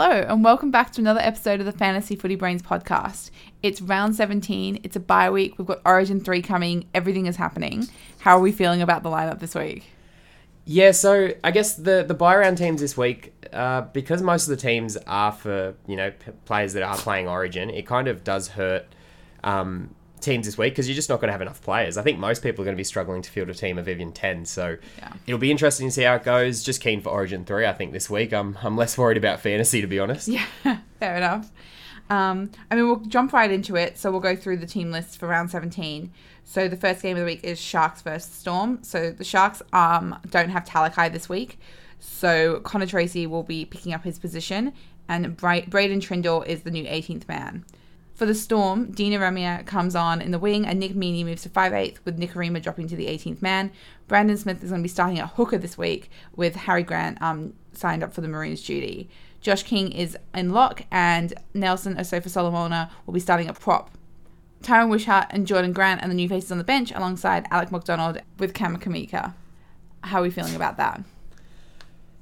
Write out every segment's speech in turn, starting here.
Hello, and welcome back to another episode of the Fantasy Footy Brains podcast. It's round 17, it's a bye week, we've got Origin 3 coming, everything is happening. How are we feeling about the lineup this week? Yeah, so I guess the the bye round teams this week, uh, because most of the teams are for you know p- players that are playing Origin, it kind of does hurt um, teams this week because you're just not going to have enough players. I think most people are going to be struggling to field a team of even ten, so Yeah. it'll be interesting to see how it goes. Just keen for Origin three, I think this week. I'm I'm less worried about fantasy to be honest. Yeah, fair enough. Um, I mean, we'll jump right into it. So we'll go through the team lists for round 17. So the first game of the week is Sharks versus Storm. So the Sharks um, don't have Talakai this week. So Connor Tracey will be picking up his position, and Bra- Braydon Trindall is the new 18th man. For the Storm, Dean Ieremia comes on in the wing, and Nick Meaney moves to 5'8", with Nicarima dropping to the 18th man. Brandon Smith is going to be starting at hooker this week, with Harry Grant um, signed up for the Maroons duty. Josh King is in lock, and Nelson Asofa Solomona will be starting at prop. Tyran Wishart and Jordan Grant are the new faces on the bench, alongside Alec MacDonald with Kamikamica. How are we feeling about that?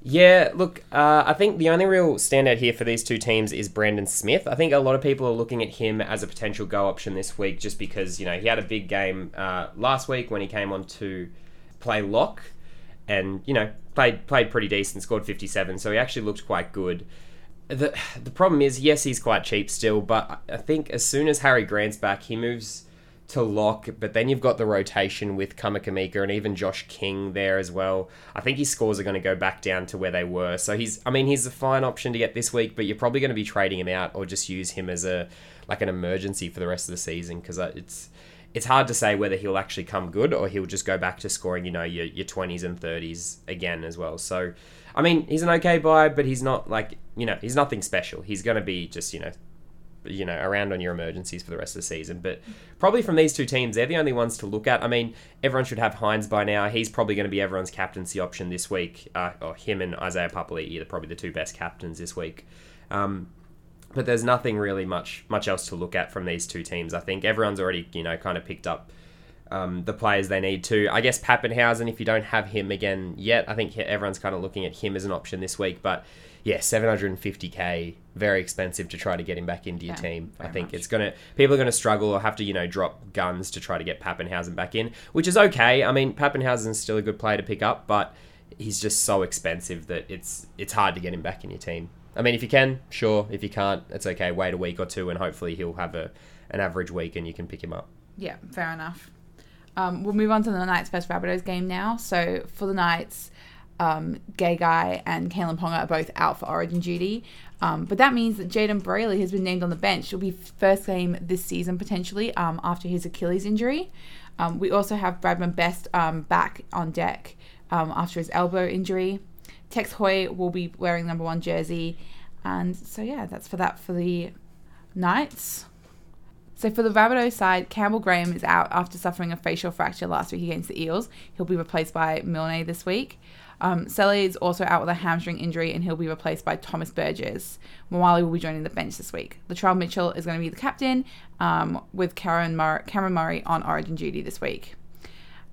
Yeah, look, uh, I think the only real standout here for these two teams is Brandon Smith. I think a lot of people are looking at him as a potential go option this week just because, you know, he had a big game uh, last week when he came on to play lock and, you know, played played pretty decent, scored 57, so he actually looked quite good. The, the problem is, yes, he's quite cheap still, but I think as soon as Harry Grant's back, he moves to lock, but then you've got the rotation with Kamikamica and even Josh King there as well. I think his scores are going to go back down to where they were. So he's, I mean, he's a fine option to get this week, but you're probably going to be trading him out or just use him as a like an emergency for the rest of the season because uh, it's it's hard to say whether he'll actually come good or he'll just go back to scoring, you know, your your twenties and thirties again as well. So, I mean, he's an okay buy, but he's not like you know, he's nothing special. He's going to be just you know you know around on your emergencies for the rest of the season. But probably from these two teams, they're the only ones to look at. I mean, everyone should have Hynes by now. He's probably going to be everyone's captaincy option this week. Uh, or him and Isaiah Papali'i are probably the two best captains this week. Um, but there's nothing really much much else to look at from these two teams. I think everyone's already you know kind of picked up. Um, the players they need to. I guess Papenhuyzen, if you don't have him again yet, I think everyone's kind of looking at him as an option this week. But yeah, 750k, very expensive to try to get him back into your Yeah, team. I think much. it's gonna people are gonna struggle or have to you know drop guns to try to get Papenhuyzen back in, which is okay. I mean, Papenhuyzen's still a good player to pick up, but he's just so expensive that it's it's hard to get him back in your team. I mean, if you can, sure. If you can't, it's okay. Wait a week or two, and hopefully he'll have a an average week, and you can pick him up. Yeah, fair enough. Um, we'll move on to the Knights versus Rabbitohs game now. So for the Knights, um, Gay Guy and Kalyn Ponga are both out for Origin duty. Um, but that means that Jayden Brailey has been named on the bench. It'll be first game this season potentially um, after his Achilles injury. Um, we also have Bradman Best um, back on deck um, after his elbow injury. Tex Hoy will be wearing number one jersey. And so, yeah, that's for that for the Knights. So for the Rabbitohs side, Campbell Graham is out after suffering a facial fracture last week against the Eels. He'll be replaced by Milne this week. Um, is also out with a hamstring injury and he'll be replaced by Thomas Burgess. Mawali will be joining the bench this week. Latrell Mitchell is going to be the captain um, with Karen Mur- Cameron Murray on Origin duty this week.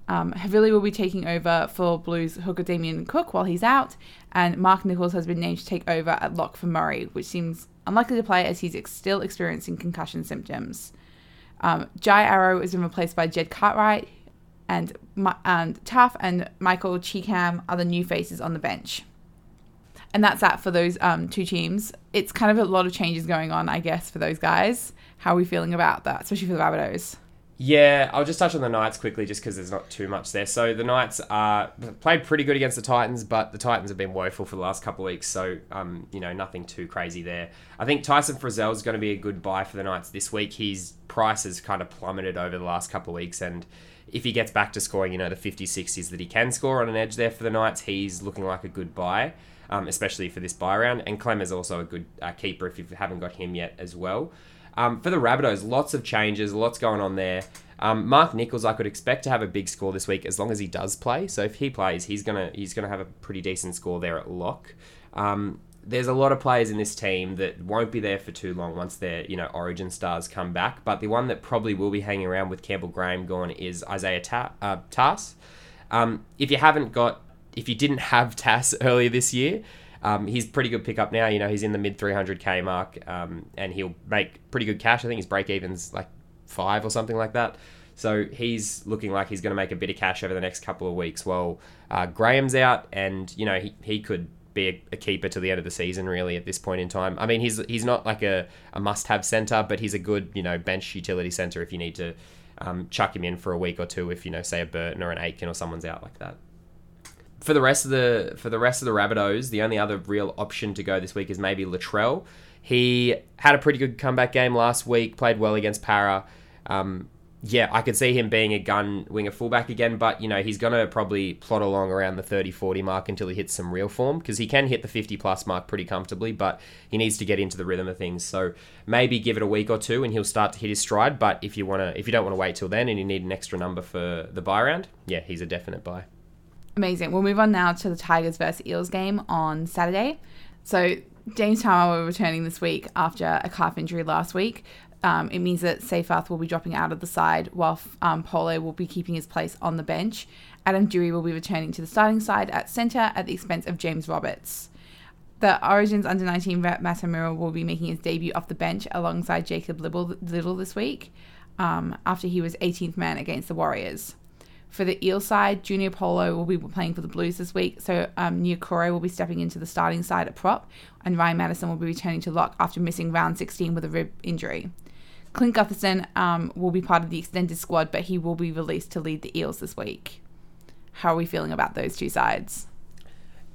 Um, Havili will be taking over for Blues hooker Damien Cook while he's out, and Mark Nicholls has been named to take over at lock for Murray, which seems unlikely to play as he's ex- still experiencing concussion symptoms. Um, Jai Arrow has been replaced by Jed Cartwright, and and Taff and Michael Chee Kam are the new faces on the bench. And that's that for those um, two teams. It's kind of a lot of changes going on, I guess, for those guys. How are we feeling about that, especially for the Rabbitohs? Yeah, I'll just touch on the Knights quickly just because there's not too much there. So the Knights are played pretty good against the Titans, but the Titans have been woeful for the last couple of weeks, so um, you know nothing too crazy there. I think Tyson Frizell is going to be a good buy for the Knights this week. His price has kind of plummeted over the last couple of weeks, and if he gets back to scoring, you know the 50s, 60s that he can score on an edge there for the Knights, he's looking like a good buy. Um, especially for this bye round, and Clem is also a good uh, keeper if you haven't got him yet as well. Um, for the Rabbitohs, lots of changes, lots going on there. Um, Mark Nicholls, I could expect to have a big score this week as long as he does play. So if he plays, he's gonna he's gonna have a pretty decent score there at lock. Um, there's a lot of players in this team that won't be there for too long once their you know Origin stars come back. But the one that probably will be hanging around with Campbell Graham gone is Isaiah Ta- uh, Tass. Um, if you haven't got, if you didn't have Tass earlier this year, um, he's pretty good pickup now. You know, he's in the mid 300k mark, um, and he'll make pretty good cash. I think his break even's like five or something like that. So he's looking like he's going to make a bit of cash over the next couple of weeks. While uh, Graham's out, and you know he, he could be a, a, keeper to the end of the season. Really, at this point in time, I mean he's he's not like a, a must have center, but he's a good you know bench utility center if you need to um, chuck him in for a week or two if you know say a Burton or an Aitken or someone's out like that. For the rest of the for the rest of the Rabbitohs, the only other real option to go this week is maybe Latrell. He had a pretty good comeback game last week, played well against Parra. Um, yeah, I could see him being a gun winger fullback again, but you know, he's going to probably plot along around the 30 40 mark until he hits some real form because he can hit the 50 plus mark pretty comfortably, but he needs to get into the rhythm of things. So maybe give it a week or two and he'll start to hit his stride, but if you want to if you don't want to wait till then and you need an extra number for the bye round, yeah, he's a definite buy. Amazing. We'll move on now to the Tigers versus Eels game on Saturday. So James Tamou will returning this week after a calf injury last week um, it means that Seyfarth will be dropping out of the side while um, Polo will be keeping his place on the bench. Adam Doueihi will be returning to the starting side at centre at the expense of James Roberts. The Origins under 19 rep Matamura will be making his debut off the bench alongside Jacob Liddle this week um, after he was 18th man against the Warriors. For the Eel side, Junior Paulo will be playing for the Blues this week, so um, Niukore will be stepping into the starting side at prop, and Ryan Matterson will be returning to lock after missing round 16 with a rib injury. Clint Gutherson um, will be part of the extended squad, but he will be released to lead the Eels this week. How are we feeling about those two sides?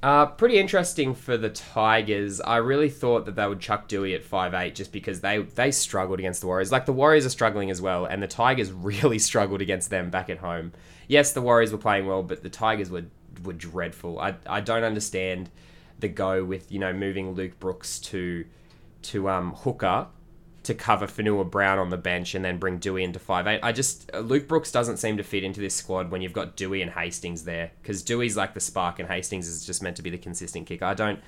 Uh, pretty interesting for the Tigers. I really thought that they would chuck Dewey at five eight just because they they struggled against the Warriors. Like the Warriors are struggling as well, and the Tigers really struggled against them back at home. Yes, the Warriors were playing well, but the Tigers were were dreadful. I I don't understand the go with you know moving Luke Brooks to to um hooker to cover Fanua Brown on the bench and then bring Doueihi into five eight. I just uh, Luke Brooks doesn't seem to fit into this squad when you've got Dewey and Hastings there because Dewey's like the spark and Hastings is just meant to be the consistent kicker. I don't.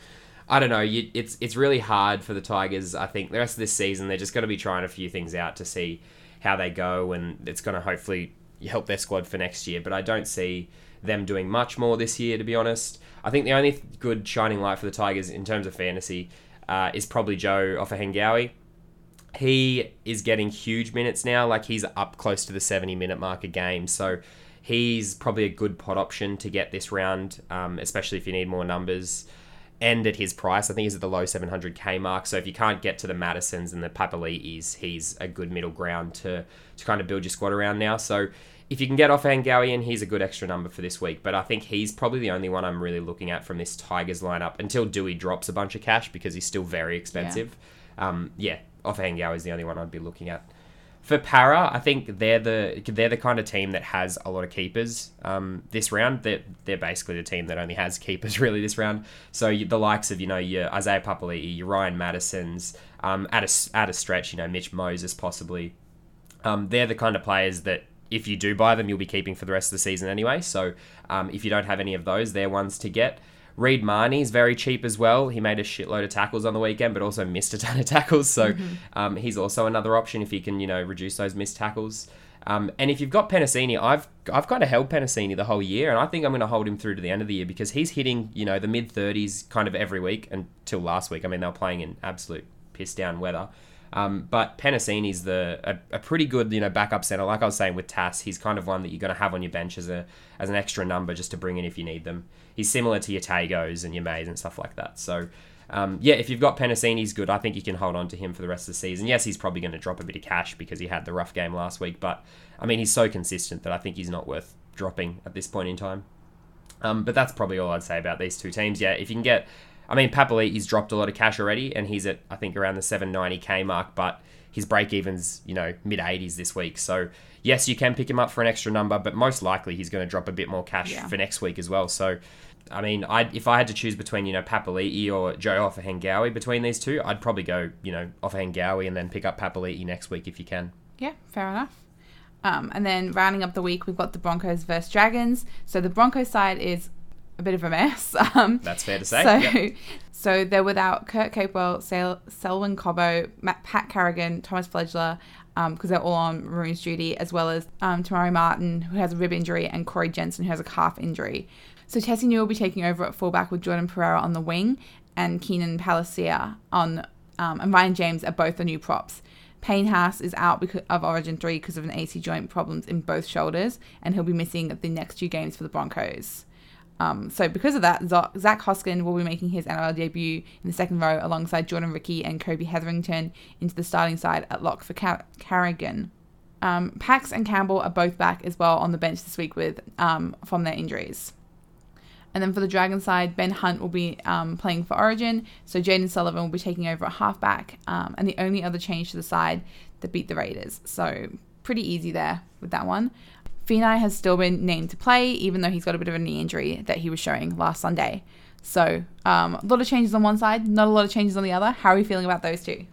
I don't know. You, it's it's really hard for the Tigers. I think the rest of this season they're just going to be trying a few things out to see how they go, and it's going to hopefully help their squad for next year. But I don't see them doing much more this year, to be honest. I think the only good shining light for the Tigers in terms of fantasy uh, is probably Joe Ofahengaue he is getting huge minutes now. Like he's up close to the 70 minute mark a game. So he's probably a good pot option to get this round, um, especially if you need more numbers. And at his price, I think he's at the low 700k mark. So if you can't get to the Mattersons and the Papali'is, he's a good middle ground to, to kind of build your squad around now. So if you can get Ofahengaue, he's a good extra number for this week. But I think he's probably the only one I'm really looking at from this Tigers lineup until Dewey drops a bunch of cash because he's still very expensive. Yeah, um, yeah Ofahengaue is the only one I'd be looking at. For Parra, I think they're the they're the kind of team that has a lot of keepers um, this round. They're, they're basically the team that only has keepers really this round. So you, the likes of you know your Isaiah Papali'i, your Ryan Matterson's, um, at a at a stretch, you know Mitch Moses possibly. Um, they're the kind of players that if you do buy them, you'll be keeping for the rest of the season anyway. So um, if you don't have any of those, they're ones to get. Reed Mahoney's very cheap as well. He made a shitload of tackles on the weekend, but also missed a ton of tackles. So mm-hmm. um, he's also another option if you can, you know, reduce those missed tackles. Um, and if you've got Penisini, I've I've kind of held Penisini the whole year, and I think I'm going to hold him through to the end of the year because he's hitting, you know, the mid 30s kind of every week until last week. I mean, they were playing in absolute piss down weather. Um, but Penisini's the a, a, pretty good you know backup center. Like I was saying with Tass, he's kind of one that you're going to have on your bench as a as an extra number just to bring in if you need them. He's similar to your Tagos and your Mays and stuff like that. So. Um, yeah, if you've got Penisini, he's good, I think you can hold on to him for the rest of the season. Yes, he's probably going to drop a bit of cash because he had the rough game last week, but I mean, he's so consistent that I think he's not worth dropping at this point in time. Um, but that's probably all I'd say about these two teams. Yeah, if you can get I mean, Papali, he's dropped a lot of cash already, and he's at I think around the 790k mark, but his break even's you know mid 80s this week. So yes, you can pick him up for an extra number, but most likely he's going to drop a bit more cash yeah. for next week as well. So. I mean, I if I had to choose between you know Papali'i or Joe Ofahengaue between these two, I'd probably go you know Ofahengaue and then pick up Papali'i next week if you can. Yeah, fair enough. Um, and then rounding up the week, we've got the Broncos versus Dragons. So the Broncos side is a bit of a mess. Um, That's fair to say. So, yep. so they're without Kurt Capewell, Sel- Selwyn Cobbo, Matt, Pat Carrigan, Thomas Flegler, because um, they're all on Maroons duty, as well as um, Te Maire Martin, who has a rib injury, and Corey Jensen, who has a calf injury. So Tesi Niu will be taking over at fullback with Jordan Pereira on the wing and Keenan Palasia on, um, and Ryan James are both the new props. Payne Haas is out because of Origin 3 because of an AC joint problems in both shoulders, and he'll be missing the next two games for the Broncos. Um, so because of that, Zac Hosking will be making his NRL debut in the second row alongside Jordan Riki and Kobe Hetherington into the starting side at lock for Car- Carrigan. Um, Pax and Campbell are both back as well on the bench this week with um, from their injuries. And then for the Dragon side, Ben Hunt will be um, playing for Origin. So Jayden Sullivan will be taking over at halfback. Um, and the only other change to the side that beat the Raiders. So pretty easy there with that one. Finai has still been named to play, even though he's got a bit of a knee injury that he was showing last Sunday. So um, a lot of changes on one side, not a lot of changes on the other. How are you feeling about those two?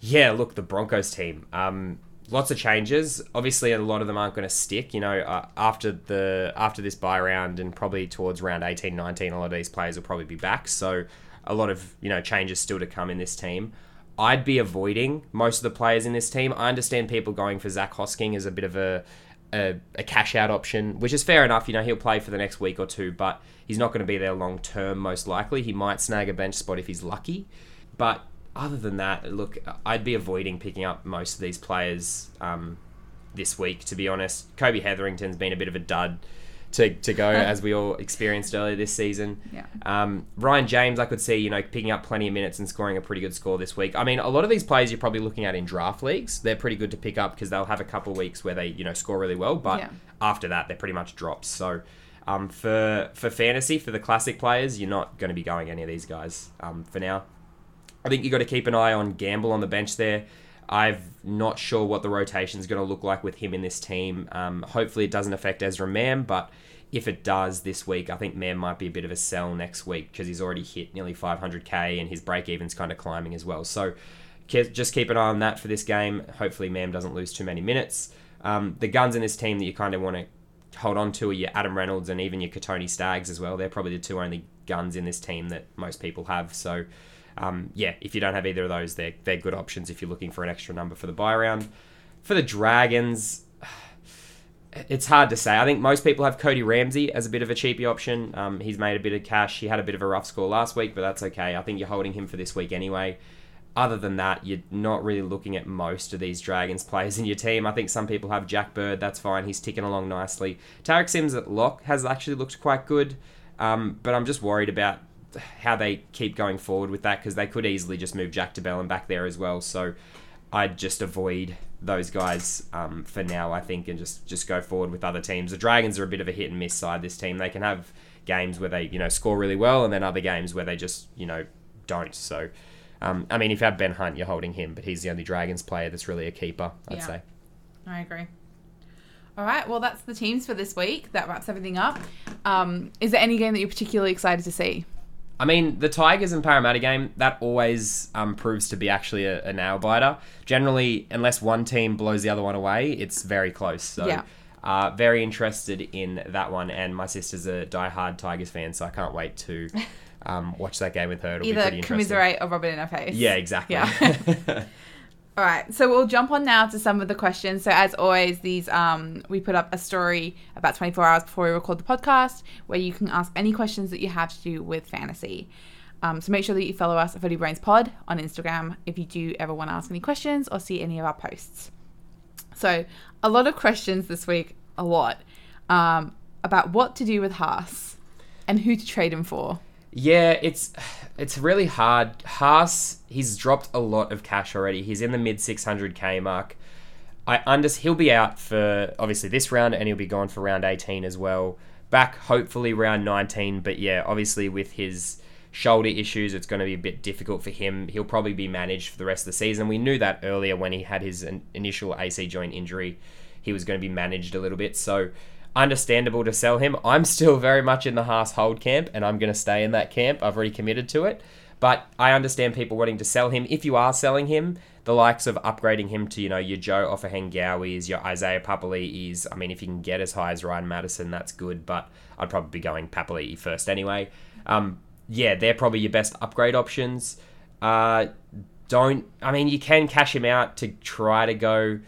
Yeah, look, the Broncos team. Um, lots of changes. Obviously, a lot of them aren't going to stick. You know, uh, after the after this bye round and probably towards round 18, 19, a lot of these players will probably be back. So a lot of you know changes still to come in this team. I'd be avoiding most of the players in this team. I understand people going for Zac Hosking as a bit of a a, a, cash out option, which is fair enough. You know, he'll play for the next week or two, but he's not going to be there long term, most likely. He might snag a bench spot if he's lucky. But other than that, look, I'd be avoiding picking up most of these players um, this week, to be honest. Kobe Hetherington's been a bit of a dud to, to go, as we all experienced earlier this season. Yeah. Um, Ryan James, I could see, you know, picking up plenty of minutes and scoring a pretty good score this week. I mean, a lot of these players you're probably looking at in draft leagues, they're pretty good to pick up because they'll have a couple of weeks where they, you know, score really well, but yeah. after that, they're pretty much drops. So, um, for for fantasy, for the classic players, you're not going to be going any of these guys um, for now. I think you've got to keep an eye on Gamble on the bench there. I'm not sure what the rotation is going to look like with him in this team. Um, hopefully, it doesn't affect Ezra Mam, but if it does this week, I think Mam might be a bit of a sell next week because he's already hit nearly 500k and his break even's kind of climbing as well. So just keep an eye on that for this game. Hopefully, Mam doesn't lose too many minutes. Um, the guns in this team that you kind of want to hold on to are your Adam Reynolds and even your Kotoni Staggs as well. They're probably the two only guns in this team that most people have. So um, yeah, if you don't have either of those, they're, they're good options if you're looking for an extra number for the bye round. For the Dragons, it's hard to say. I think most people have Cody Ramsey as a bit of a cheapy option. Um, he's made a bit of cash. He had a bit of a rough score last week, but that's okay. I think you're holding him for this week anyway. Other than that, you're not really looking at most of these Dragons players in your team. I think some people have Jack Bird. That's fine. He's ticking along nicely. Tariq Sims at lock has actually looked quite good, um, but I'm just worried about how they keep going forward with that because they could easily just move Jack de Belin back there as well. So I'd just avoid those guys um, for now, I think, and just just go forward with other teams. The Dragons are a bit of a hit and miss side. This team they can have games where they you know score really well, and then other games where they just you know don't. So. Um, I mean, if you have Ben Hunt, you're holding him, but he's the only Dragons player that's really a keeper, I'd yeah, say. I agree. All right, well, that's the teams for this week. That wraps everything up. Um, is there any game that you're particularly excited to see? I mean, the Tigers and Parramatta game, that always um, proves to be actually a, a, nail biter. Generally, unless one team blows the other one away, it's very close. So, yeah. uh, very interested in that one. And my sister's a die-hard Tigers fan, so I can't wait to um, watch that game with her. It'll Either commiserate or rub it in her face. Yeah, exactly. Yeah. All right, so we'll jump on now to some of the questions. So as always, these um, we put up a story about 24 hours before we record the podcast, where you can ask any questions that you have to do with fantasy. Um, so make sure that you follow us at Footy Brains Pod on Instagram if you do ever want to ask any questions or see any of our posts. So a lot of questions this week, a lot um, about what to do with Haas and who to trade him for. Yeah, it's it's really hard. Haas, he's dropped a lot of cash already. He's in the mid 600k mark. I under he'll be out for obviously this round and he'll be gone for round 18 as well. Back hopefully round 19, but yeah, obviously with his shoulder issues, it's going to be a bit difficult for him. He'll probably be managed for the rest of the season. We knew that earlier when he had his initial AC joint injury, he was going to be managed a little bit. So understandable to sell him. I'm still very much in the Haas hold camp, and I'm going to stay in that camp. I've already committed to it. But I understand people wanting to sell him. If you are selling him, the likes of upgrading him to, you know, your Joe Ofahengaue's, your Isaiah Papali'i's, I mean, if you can get as high as Ryan Matterson, that's good, but I'd probably be going Papali'i first anyway. Um, yeah, they're probably your best upgrade options. Uh, don't, I mean, you can cash him out to try to go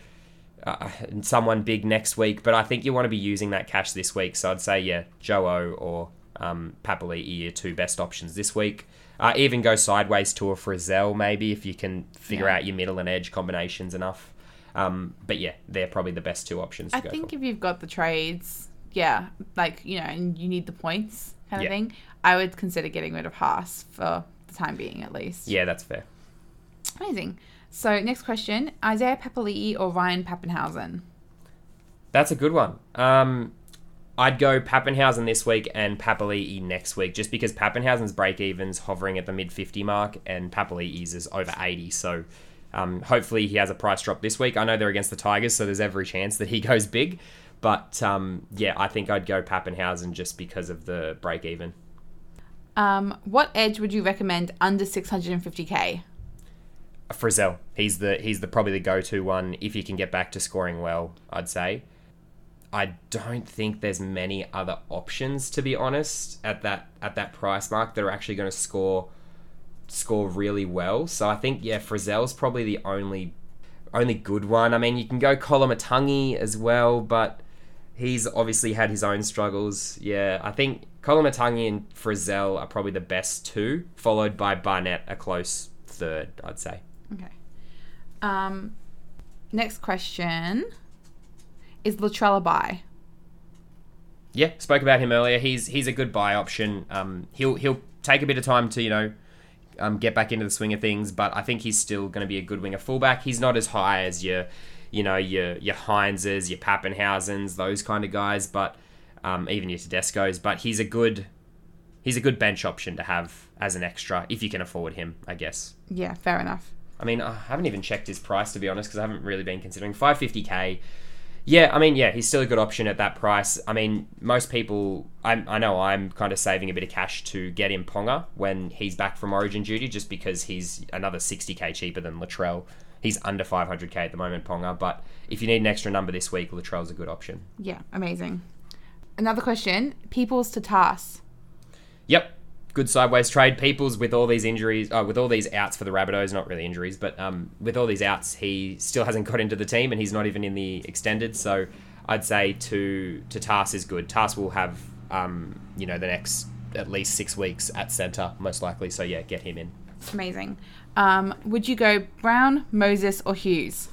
uh, someone big next week, but I think you want to be using that cash this week. So I'd say yeah, Joe O or um, Papali'i are two best options this week. Uh, even go sideways to a Frizell maybe if you can figure Yeah. out your middle and edge combinations enough. Um, but yeah, they're probably the best two options to I think for. if you've got the trades, yeah, like you know, and you need the points kind of thing, I would consider getting rid of Haas for the time being at least. Yeah, that's fair. Amazing. So next question: Isaiah Papali'i or Ryan Papenhuyzen? That's a good one. Um, I'd go Papenhuyzen this week and Papali'i next week, just because Papenhuyzen's break even's hovering at the mid 50 mark and Papali'i's is over 80. So um, hopefully he has a price drop this week. I know they're against the Tigers, so there's every chance that he goes big. But um, yeah, I think I'd go Papenhuyzen just because of the break even. Um, what edge would you recommend under 650k? Frizell, he's the he's the probably the go to one if you can get back to scoring well. I'd say. I don't think there's many other options to be honest at that at that price mark that are actually going to score score really well. So I think yeah, Frizell's probably the only only good one. I mean, you can go Koloamatangi as well, but he's obviously had his own struggles. Yeah, I think Koloamatangi and Frizell are probably the best two, followed by Barnett a close third, I'd say. Okay. Um, next question: Is Latrell a buy? Yeah, spoke about him earlier. He's he's a good buy option. Um, he'll he'll take a bit of time to you know um, get back into the swing of things, but I think he's still going to be a good winger fullback. He's not as high as your you know your your Heinzes, your Papenhuyzens, those kind of guys, but um, even your Tedesco's. But he's a good he's a good bench option to have as an extra if you can afford him, I guess. Yeah, fair enough. I mean, I haven't even checked his price to be honest because I haven't really been considering 550k. Yeah, I mean, yeah, he's still a good option at that price. I mean, most people, I, I know I'm kind of saving a bit of cash to get him Ponga when he's back from Origin duty, just because he's another 60k cheaper than Latrell. He's under 500k at the moment, Ponga. But if you need an extra number this week, Latrell's a good option. Yeah, amazing. Another question: Peoples to Tass. Yep, good sideways trade. Peoples with all these injuries, uh, with all these outs for the Rabbitohs, not really injuries, but um, with all these outs, he still hasn't got into the team, and he's not even in the extended. So I'd say to to Tass is good. Tass will have um, you know the next at least six weeks at centre most likely. So yeah, get him in. Amazing. Um, would you go Brown, Moses, or Hughes?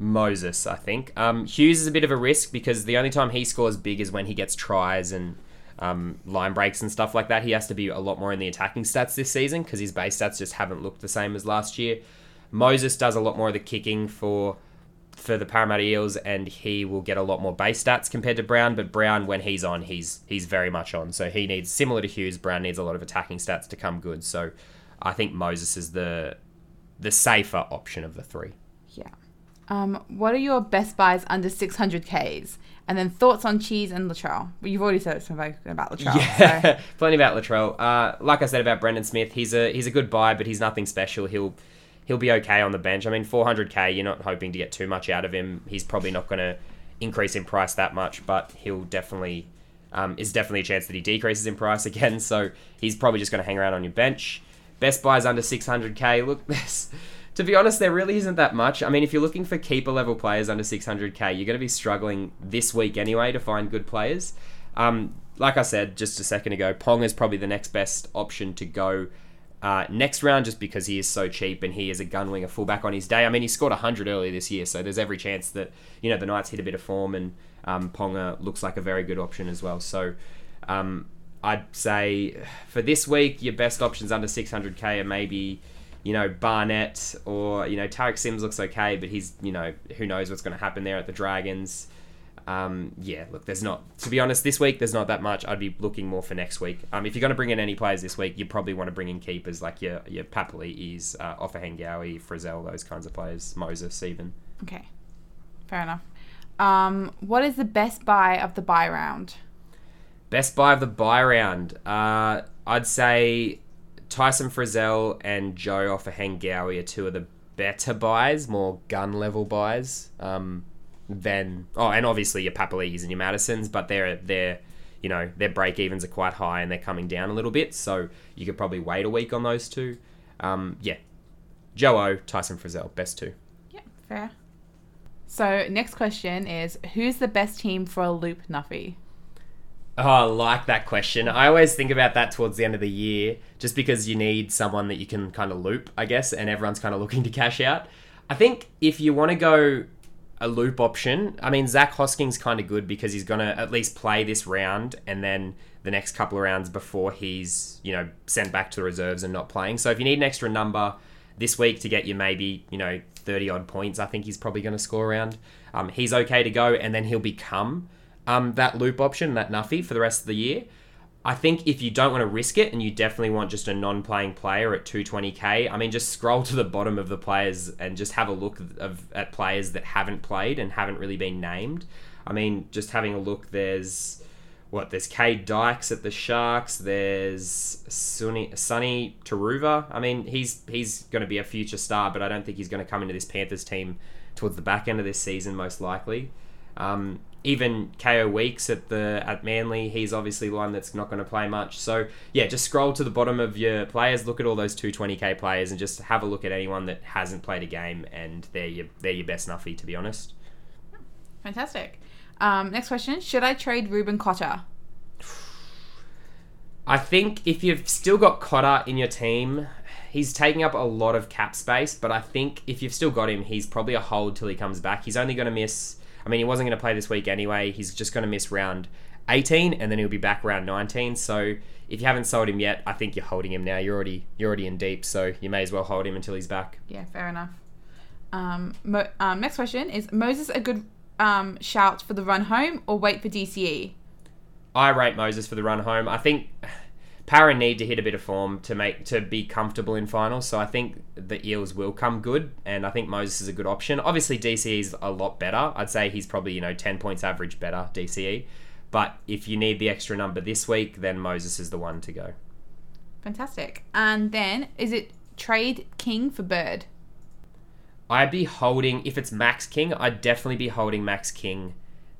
Moses, I think. Um, Hughes is a bit of a risk because the only time he scores big is when he gets tries and um, line breaks and stuff like that. He has to be a lot more in the attacking stats this season because his base stats just haven't looked the same as last year. Moses does a lot more of the kicking for for the Parramatta Eels, and he will get a lot more base stats compared to Brown. But Brown, when he's on, he's he's very much on. So he needs similar to Hughes. Brown needs a lot of attacking stats to come good. So I think Moses is the the safer option of the three. Yeah. Um, what are your best buys under 600Ks? And then thoughts on Cheese and Latrell. Well, you've already said something about Latrell. Yeah, So. plenty about Latrell. Uh, like I said about Brandon Smith, he's a he's a good buy, but he's nothing special. He'll he'll be okay on the bench. I mean, 400k, you're not hoping to get too much out of him. He's probably not going to increase in price that much, but he'll definitely um, is definitely a chance that he decreases in price again. So he's probably just going to hang around on your bench. Best buys under 600k. Look, this. To be honest, there really isn't that much. I mean, if you're looking for keeper level players under 600k, you're going to be struggling this week anyway to find good players. Um, like I said just a second ago, Pong is probably the next best option to go uh, next round just because he is so cheap and he is a gun winger fullback on his day. I mean, he scored 100 earlier this year, so there's every chance that, you know, the Knights hit a bit of form and um, Ponga looks like a very good option as well. So um, I'd say for this week, your best options under 600k are maybe you know, Barnett or, you know, Tariq Sims looks okay, but he's, you know, who knows what's going to happen there at the Dragons. Um, yeah, look, there's not, to be honest, this week there's not that much. I'd be looking more for next week. Um, if you're going to bring in any players this week, you probably want to bring in keepers like your, your Papali'is, uh, Ofahengaue, Frizell, those kinds of players, Moses even. Okay. Fair enough. Um, what is the best buy of the bye round? Best buy of the bye round. Uh, I'd say Tyson Frizell and Joe Ofahengaue are two of the better buys, more gun level buys. Um, than oh, and obviously your Papali'is and your Mattersons, but they're they're you know their break evens are quite high and they're coming down a little bit, so you could probably wait a week on those two. Um, yeah, Joe O, Tyson Frizell, best two. Yeah, fair. So next question is who's the best team for a loop Nuffy? Oh, I like that question. I always think about that towards the end of the year, just because you need someone that you can kind of loop, I guess, and everyone's kind of looking to cash out. I think if you want to go a loop option, I mean, Zac Hosking's kind of good because he's going to at least play this round and then the next couple of rounds before he's, you know, sent back to the reserves and not playing. So if you need an extra number this week to get you maybe, you know, 30 odd points, I think he's probably going to score around. Um, he's okay to go and then he'll become um, that loop option, that Nuffy, for the rest of the year. I think if you don't want to risk it and you definitely want just a non-playing player at 220k, I mean, just scroll to the bottom of the players and just have a look of, at players that haven't played and haven't really been named. I mean, just having a look, there's what there's Kade Dykes at the Sharks. There's Sunny Turuva. I mean, he's he's going to be a future star, but I don't think he's going to come into this Panthers team towards the back end of this season, most likely. Um, even Kaeo Weekes at the at Manly, he's obviously one that's not going to play much. So yeah, just scroll to the bottom of your players, look at all those 220k players, and just have a look at anyone that hasn't played a game, and they're your they're your best nuffy to be honest. Fantastic. Um, next question: Should I trade Reuben Cotter? I think if you've still got Cotter in your team, he's taking up a lot of cap space. But I think if you've still got him, he's probably a hold till he comes back. He's only going to miss I mean, he wasn't going to play this week anyway. He's just going to miss round 18, and then he'll be back round 19. So if you haven't sold him yet, I think you're holding him now. You're already you're already in deep, so you may as well hold him until he's back. Yeah, fair enough. Um, Mo- um, next question is Moses a good um, shout for the run home or wait for DCE? I rate Moses for the run home. I think Parra need to hit a bit of form to make to be comfortable in finals. So I think the Eels will come good, and I think Moses is a good option. Obviously, DCE is a lot better. I'd say he's probably you know ten points average better DCE. But if you need the extra number this week, then Moses is the one to go. Fantastic. And then is it trade King for Bird? I'd be holding if it's Max King. I'd definitely be holding Max King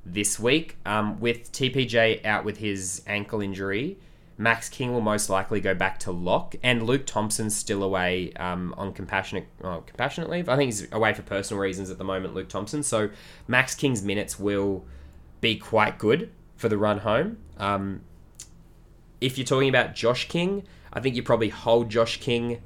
this week. Um, with TPJ out with his ankle injury Max King will most likely go back to lock, and Luke Thompson's still away um, on compassionate compassionate leave. I think he's away for personal reasons at the moment. Luke Thompson, so Max King's minutes will be quite good for the run home. Um, if you're talking about Josh King, I think you probably hold Josh King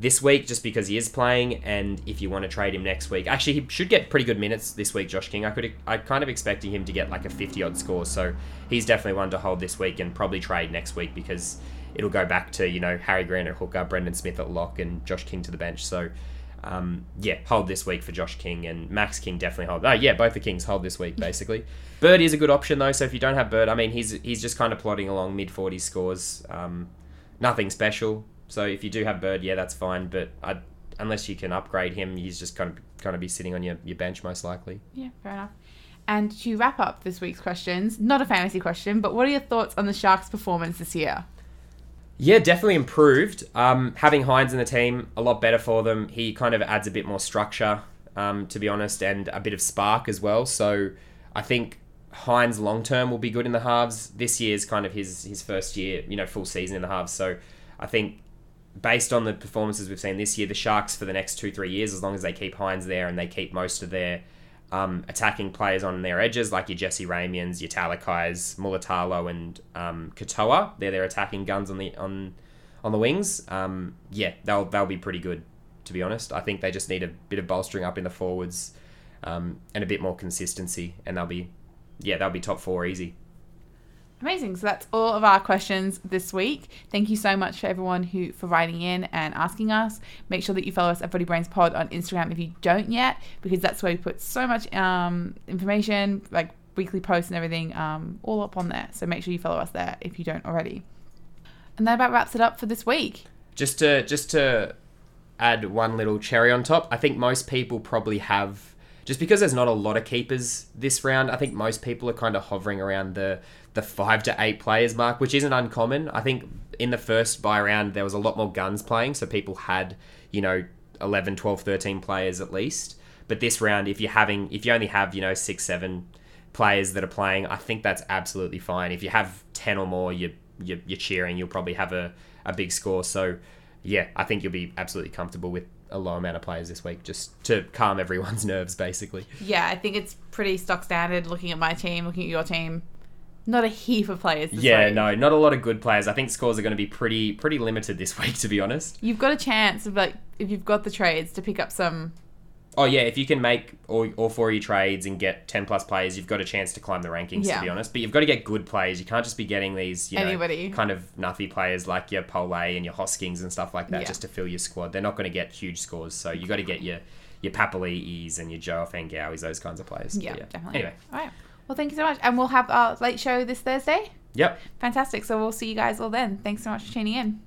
this week just because he is playing, and if you want to trade him next week, actually he should get pretty good minutes this week. Josh King, I could I kind of expecting him to get like a fifty odd score, so he's definitely one to hold this week and probably trade next week because it'll go back to you know Harry Grant at hooker, Brandon Smith at lock, and Josh King to the bench. So. Um, yeah, hold this week for Josh King and Max King definitely hold. Oh yeah, both the Kings hold this week basically. Bird is a good option though, so if you don't have Bird, I mean he's he's just kind of plodding along mid 40s scores. Um, nothing special. So if you do have Bird, yeah, that's fine. But I, unless you can upgrade him, he's just going to kind of be sitting on your, your bench most likely. Yeah, fair enough. And to wrap up this week's questions, not a fantasy question, but what are your thoughts on the Sharks' performance this year? Yeah, definitely improved. Um, having Hynes in the team, a lot better for them. He kind of adds a bit more structure, um, to be honest, and a bit of spark as well. So I think Hynes long term will be good in the halves. This year is kind of his his first year, you know, full season in the halves. So I think based on the performances we've seen this year, the Sharks for the next two, three years, as long as they keep Hynes there and they keep most of their um, attacking players on their edges, like your Jesse Ramiens, your Talakais, Mulitalo, and um, Katoa, they're their attacking guns on the on on the wings. Um, yeah, they'll they'll be pretty good, to be honest. I think they just need a bit of bolstering up in the forwards um, and a bit more consistency, and they'll be yeah they'll be top four easy. Amazing. So that's all of our questions this week. Thank you so much for everyone who for writing in and asking us. Make sure that you follow us at Footy Brains Pod on Instagram if you don't yet, because that's where we put so much um, information, like weekly posts and everything, um, all up on there. So make sure you follow us there if you don't already. And that about wraps it up for this week. Just to just to add one little cherry on top, I think most people probably have just because there's not a lot of keepers this round. I think most people are kind of hovering around the the five to eight players mark, which isn't uncommon. I think in the first bye round, there was a lot more guns playing, so people had, you know, 11, 12, 13 players at least. But this round, if you're having, if you only have, you know, six, seven players that are playing, I think that's absolutely fine. If you have 10 or more, you're, you're, you're cheering, you'll probably have a, a big score. So, yeah, I think you'll be absolutely comfortable with a low amount of players this week just to calm everyone's nerves, basically. Yeah, I think it's pretty stock standard looking at my team, looking at your team. Not a heap of players. This Yeah, week. no, not a lot of good players. I think scores are going to be pretty pretty limited this week, to be honest. You've got a chance of like if you've got the trades to pick up some. Oh yeah, if you can make all, all four of your trades and get ten plus players, you've got a chance to climb the rankings. Yeah. To be honest, but you've got to get good players. You can't just be getting these you know, Anybody. kind of nuffy players like your Pole and your Hoskings and stuff like that Yeah. just to fill your squad. They're not going to get huge scores, so you got to get your your Papali'is and your Joe Fangauis, those kinds of players. But Yeah, definitely. Anyway, All right. Well, thank you so much, and we'll have our late show this Thursday. yep. Fantastic. So we'll see you guys all then. Thanks so much for tuning in.